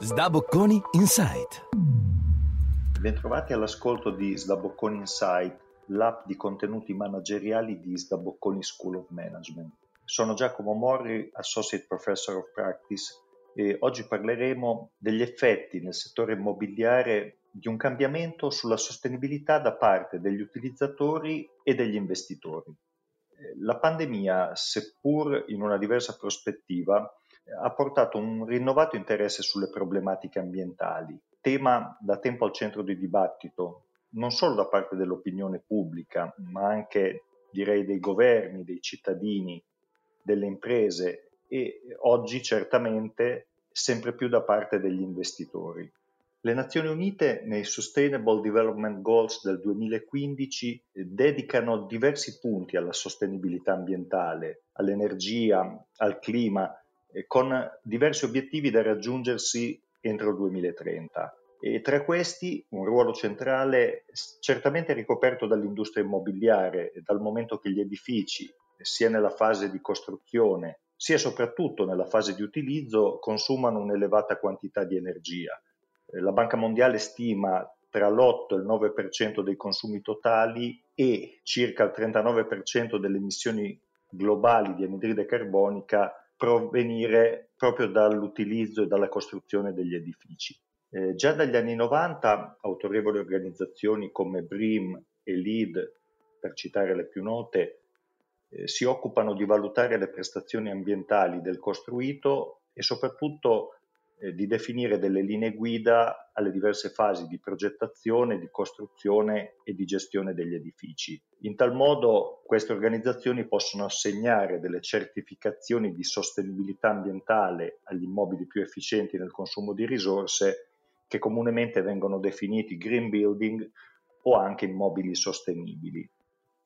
Sdabocconi Insight. Bentrovati all'ascolto di Sdabocconi Insight, l'app di contenuti manageriali di Sdabocconi School of Management. Sono Giacomo Morri, Associate Professor of Practice e oggi parleremo degli effetti nel settore immobiliare di un cambiamento sulla sostenibilità da parte degli utilizzatori e degli investitori. La pandemia, seppur in una diversa prospettiva, ha portato un rinnovato interesse sulle problematiche ambientali, tema da tempo al centro di dibattito, non solo da parte dell'opinione pubblica, ma anche direi dei governi, dei cittadini, delle imprese e oggi certamente sempre più da parte degli investitori. Le Nazioni Unite nei Sustainable Development Goals del 2015 dedicano diversi punti alla sostenibilità ambientale, all'energia, al clima con diversi obiettivi da raggiungersi entro il 2030. E tra questi un ruolo centrale certamente ricoperto dall'industria immobiliare, dal momento che gli edifici, sia nella fase di costruzione, sia soprattutto nella fase di utilizzo, consumano un'elevata quantità di energia. La Banca Mondiale stima tra l'8 e il 9% dei consumi totali e circa il 39% delle emissioni globali di anidride carbonica provenire proprio dall'utilizzo e dalla costruzione degli edifici. Eh, già dagli anni 90 autorevoli organizzazioni come BRIM e LEED, per citare le più note, eh, si occupano di valutare le prestazioni ambientali del costruito e soprattutto di definire delle linee guida alle diverse fasi di progettazione, di costruzione e di gestione degli edifici. In tal modo queste organizzazioni possono assegnare delle certificazioni di sostenibilità ambientale agli immobili più efficienti nel consumo di risorse che comunemente vengono definiti green building o anche immobili sostenibili.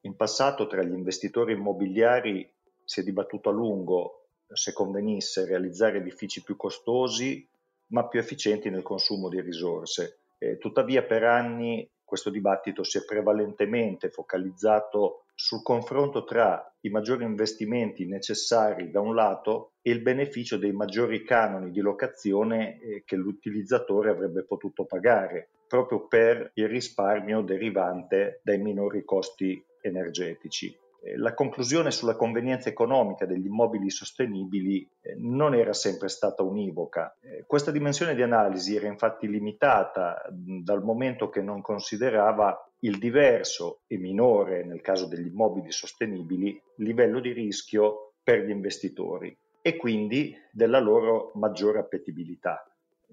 In passato tra gli investitori immobiliari si è dibattuto a lungo se convenisse realizzare edifici più costosi ma più efficienti nel consumo di risorse. Eh, tuttavia per anni questo dibattito si è prevalentemente focalizzato sul confronto tra i maggiori investimenti necessari da un lato e il beneficio dei maggiori canoni di locazione eh, che l'utilizzatore avrebbe potuto pagare, proprio per il risparmio derivante dai minori costi energetici. Eh, la conclusione sulla convenienza economica degli immobili sostenibili eh, non era sempre stata univoca. Eh, questa dimensione di analisi era infatti limitata dal momento che non considerava il diverso e minore, nel caso degli immobili sostenibili, livello di rischio per gli investitori e quindi della loro maggiore appetibilità.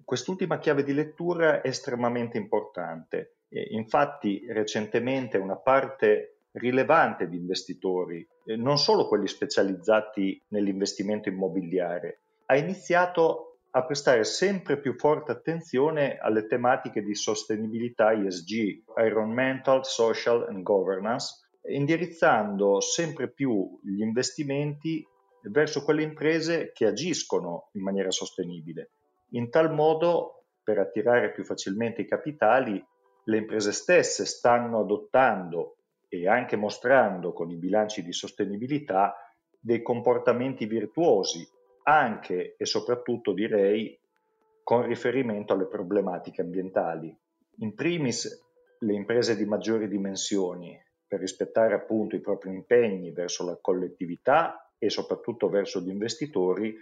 Quest'ultima chiave di lettura è estremamente importante. Infatti recentemente una parte rilevante di investitori, eh, non solo quelli specializzati nell'investimento immobiliare, ha iniziato a prestare sempre più forte attenzione alle tematiche di sostenibilità ESG, Environmental, Social and Governance, indirizzando sempre più gli investimenti verso quelle imprese che agiscono in maniera sostenibile. In tal modo, per attirare più facilmente i capitali, le imprese stesse stanno adottando e anche mostrando con i bilanci di sostenibilità dei comportamenti virtuosi, anche e soprattutto direi con riferimento alle problematiche ambientali. In primis le imprese di maggiori dimensioni, per rispettare appunto i propri impegni verso la collettività e soprattutto verso gli investitori,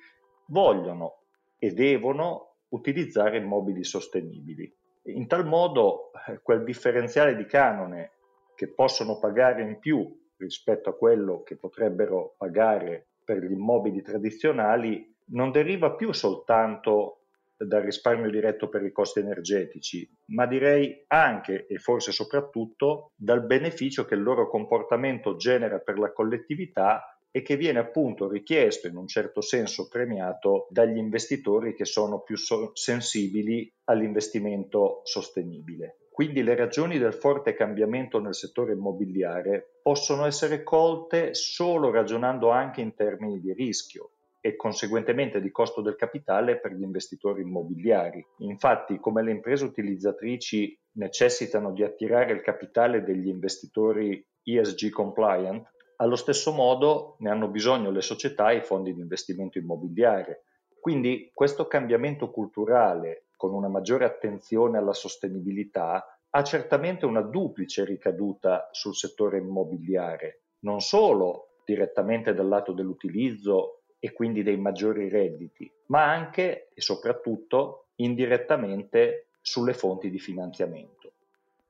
vogliono e devono utilizzare immobili sostenibili. In tal modo quel differenziale di canone che possono pagare in più rispetto a quello che potrebbero pagare per gli immobili tradizionali non deriva più soltanto dal risparmio diretto per i costi energetici, ma direi anche e forse soprattutto dal beneficio che il loro comportamento genera per la collettività e che viene appunto richiesto in un certo senso premiato dagli investitori che sono più so- sensibili all'investimento sostenibile. Quindi le ragioni del forte cambiamento nel settore immobiliare possono essere colte solo ragionando anche in termini di rischio e conseguentemente di costo del capitale per gli investitori immobiliari. Infatti, come le imprese utilizzatrici necessitano di attirare il capitale degli investitori ESG compliant, allo stesso modo ne hanno bisogno le società e i fondi di investimento immobiliare. Quindi questo cambiamento culturale con una maggiore attenzione alla sostenibilità ha certamente una duplice ricaduta sul settore immobiliare, non solo direttamente dal lato dell'utilizzo e quindi dei maggiori redditi, ma anche e soprattutto indirettamente sulle fonti di finanziamento.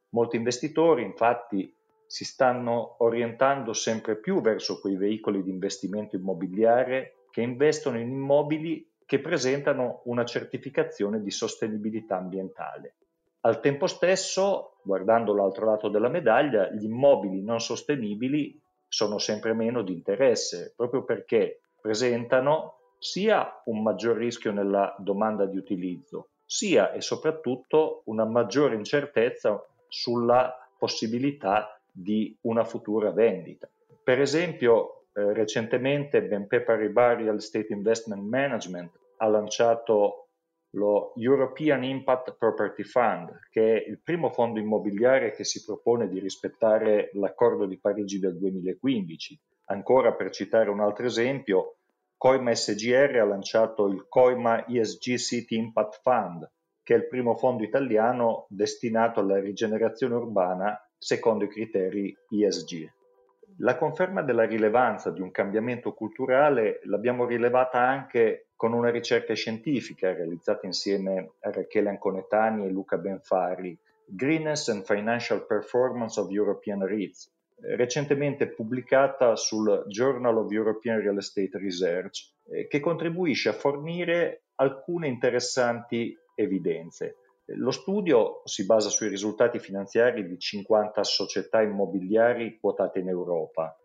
Molti investitori infatti si stanno orientando sempre più verso quei veicoli di investimento immobiliare che investono in immobili che presentano una certificazione di sostenibilità ambientale. Al tempo stesso, guardando l'altro lato della medaglia, gli immobili non sostenibili sono sempre meno di interesse, proprio perché presentano sia un maggior rischio nella domanda di utilizzo, sia e soprattutto una maggiore incertezza sulla possibilità di una futura vendita. Per esempio, eh, recentemente BNP Paribas Real Estate Investment Management ha lanciato lo European Impact Property Fund, che è il primo fondo immobiliare che si propone di rispettare l'accordo di Parigi del 2015. Ancora per citare un altro esempio, Coima SGR ha lanciato il Coima ESG City Impact Fund, che è il primo fondo italiano destinato alla rigenerazione urbana secondo i criteri ESG. La conferma della rilevanza di un cambiamento culturale l'abbiamo rilevata anche con una ricerca scientifica realizzata insieme a Rachele Anconetani e Luca Benfari, Greenness and Financial Performance of European REITs, recentemente pubblicata sul Journal of European Real Estate Research, eh, che contribuisce a fornire alcune interessanti evidenze. Lo studio si basa sui risultati finanziari di 50 società immobiliari quotate in Europa,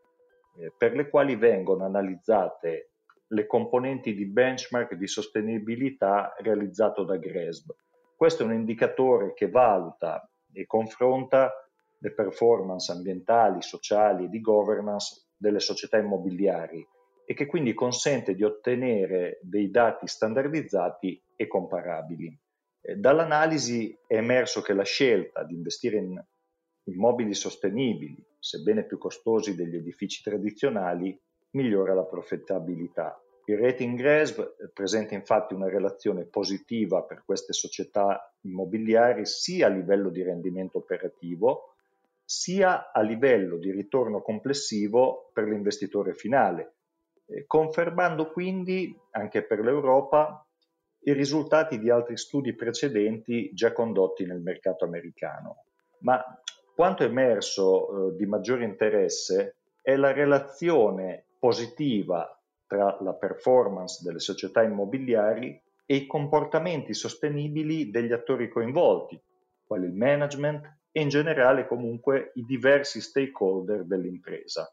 eh, per le quali vengono analizzate le componenti di benchmark di sostenibilità realizzato da GRESB. Questo è un indicatore che valuta e confronta le performance ambientali, sociali e di governance delle società immobiliari e che quindi consente di ottenere dei dati standardizzati e comparabili. Eh, dall'analisi è emerso che la scelta di investire in immobili sostenibili, sebbene più costosi degli edifici tradizionali, migliora la profittabilità. Il rating GRESB presenta infatti una relazione positiva per queste società immobiliari sia a livello di rendimento operativo sia a livello di ritorno complessivo per l'investitore finale, eh, confermando quindi anche per l'Europa i risultati di altri studi precedenti già condotti nel mercato americano. Ma quanto emerso eh, di maggiore interesse è la relazione positiva tra la performance delle società immobiliari e i comportamenti sostenibili degli attori coinvolti, quali il management, e in generale comunque i diversi stakeholder dell'impresa.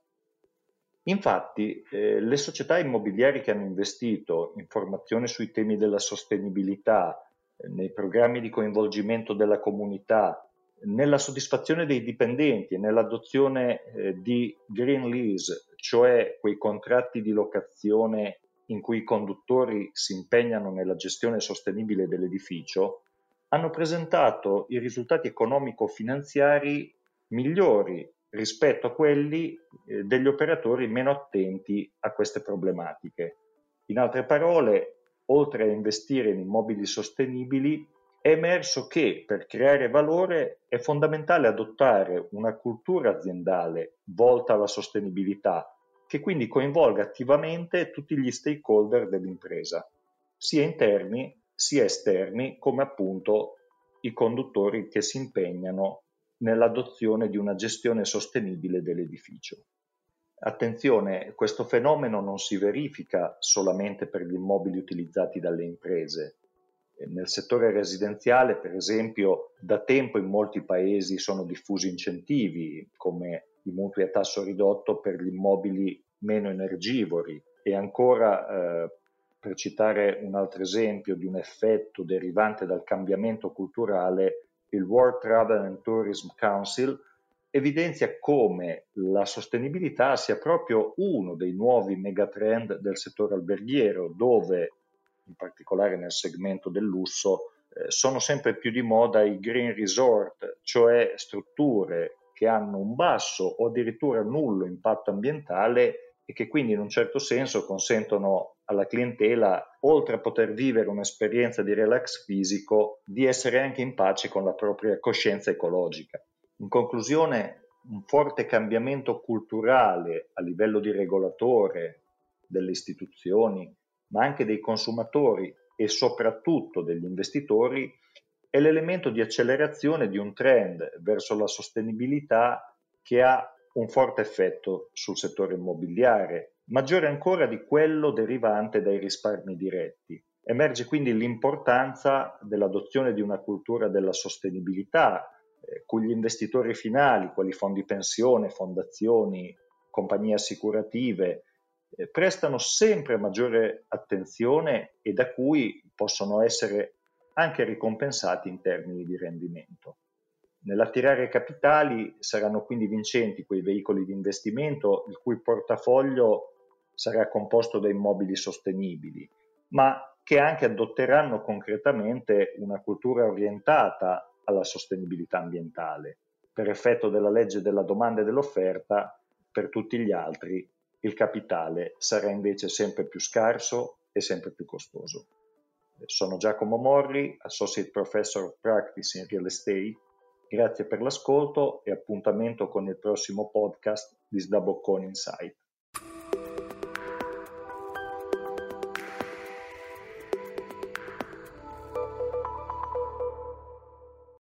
Infatti, eh, le società immobiliari che hanno investito in formazione sui temi della sostenibilità, eh, nei programmi di coinvolgimento della comunità, nella soddisfazione dei dipendenti e nell'adozione eh, di green lease, cioè quei contratti di locazione in cui i conduttori si impegnano nella gestione sostenibile dell'edificio, hanno presentato i risultati economico-finanziari migliori rispetto a quelli eh, degli operatori meno attenti a queste problematiche. In altre parole, oltre a investire in immobili sostenibili, è emerso che per creare valore è fondamentale adottare una cultura aziendale volta alla sostenibilità, che quindi coinvolga attivamente tutti gli stakeholder dell'impresa, sia interni sia esterni come appunto i conduttori che si impegnano nell'adozione di una gestione sostenibile dell'edificio. Attenzione, questo fenomeno non si verifica solamente per gli immobili utilizzati dalle imprese. Nel settore residenziale, per esempio, da tempo in molti paesi sono diffusi incentivi come i mutui a tasso ridotto per gli immobili meno energivori e ancora eh, per citare un altro esempio di un effetto derivante dal cambiamento culturale, il World Travel and Tourism Council evidenzia come la sostenibilità sia proprio uno dei nuovi megatrend del settore alberghiero, dove, in particolare nel segmento del lusso, eh, sono sempre più di moda i green resort, cioè strutture che hanno un basso o addirittura nullo impatto ambientale e che quindi in un certo senso consentono alla clientela, oltre a poter vivere un'esperienza di relax fisico, di essere anche in pace con la propria coscienza ecologica. In conclusione, un forte cambiamento culturale a livello di regolatore delle istituzioni, ma anche dei consumatori e soprattutto degli investitori, è l'elemento di accelerazione di un trend verso la sostenibilità che ha un forte effetto sul settore immobiliare, maggiore ancora di quello derivante dai risparmi diretti. Emerge quindi l'importanza dell'adozione di una cultura della sostenibilità, eh, cui gli investitori finali, quali fondi pensione, fondazioni, compagnie assicurative, eh, prestano sempre maggiore attenzione e da cui possono essere anche ricompensati in termini di rendimento. Nell'attirare capitali saranno quindi vincenti quei veicoli di investimento il cui portafoglio sarà composto da immobili sostenibili, ma che anche adotteranno concretamente una cultura orientata alla sostenibilità ambientale. Per effetto della legge della domanda e dell'offerta, per tutti gli altri il capitale sarà invece sempre più scarso e sempre più costoso. Sono Giacomo Morri, Associate Professor of Practice in Real Estate Grazie per l'ascolto e appuntamento con il prossimo podcast di Sdaboccone Insight.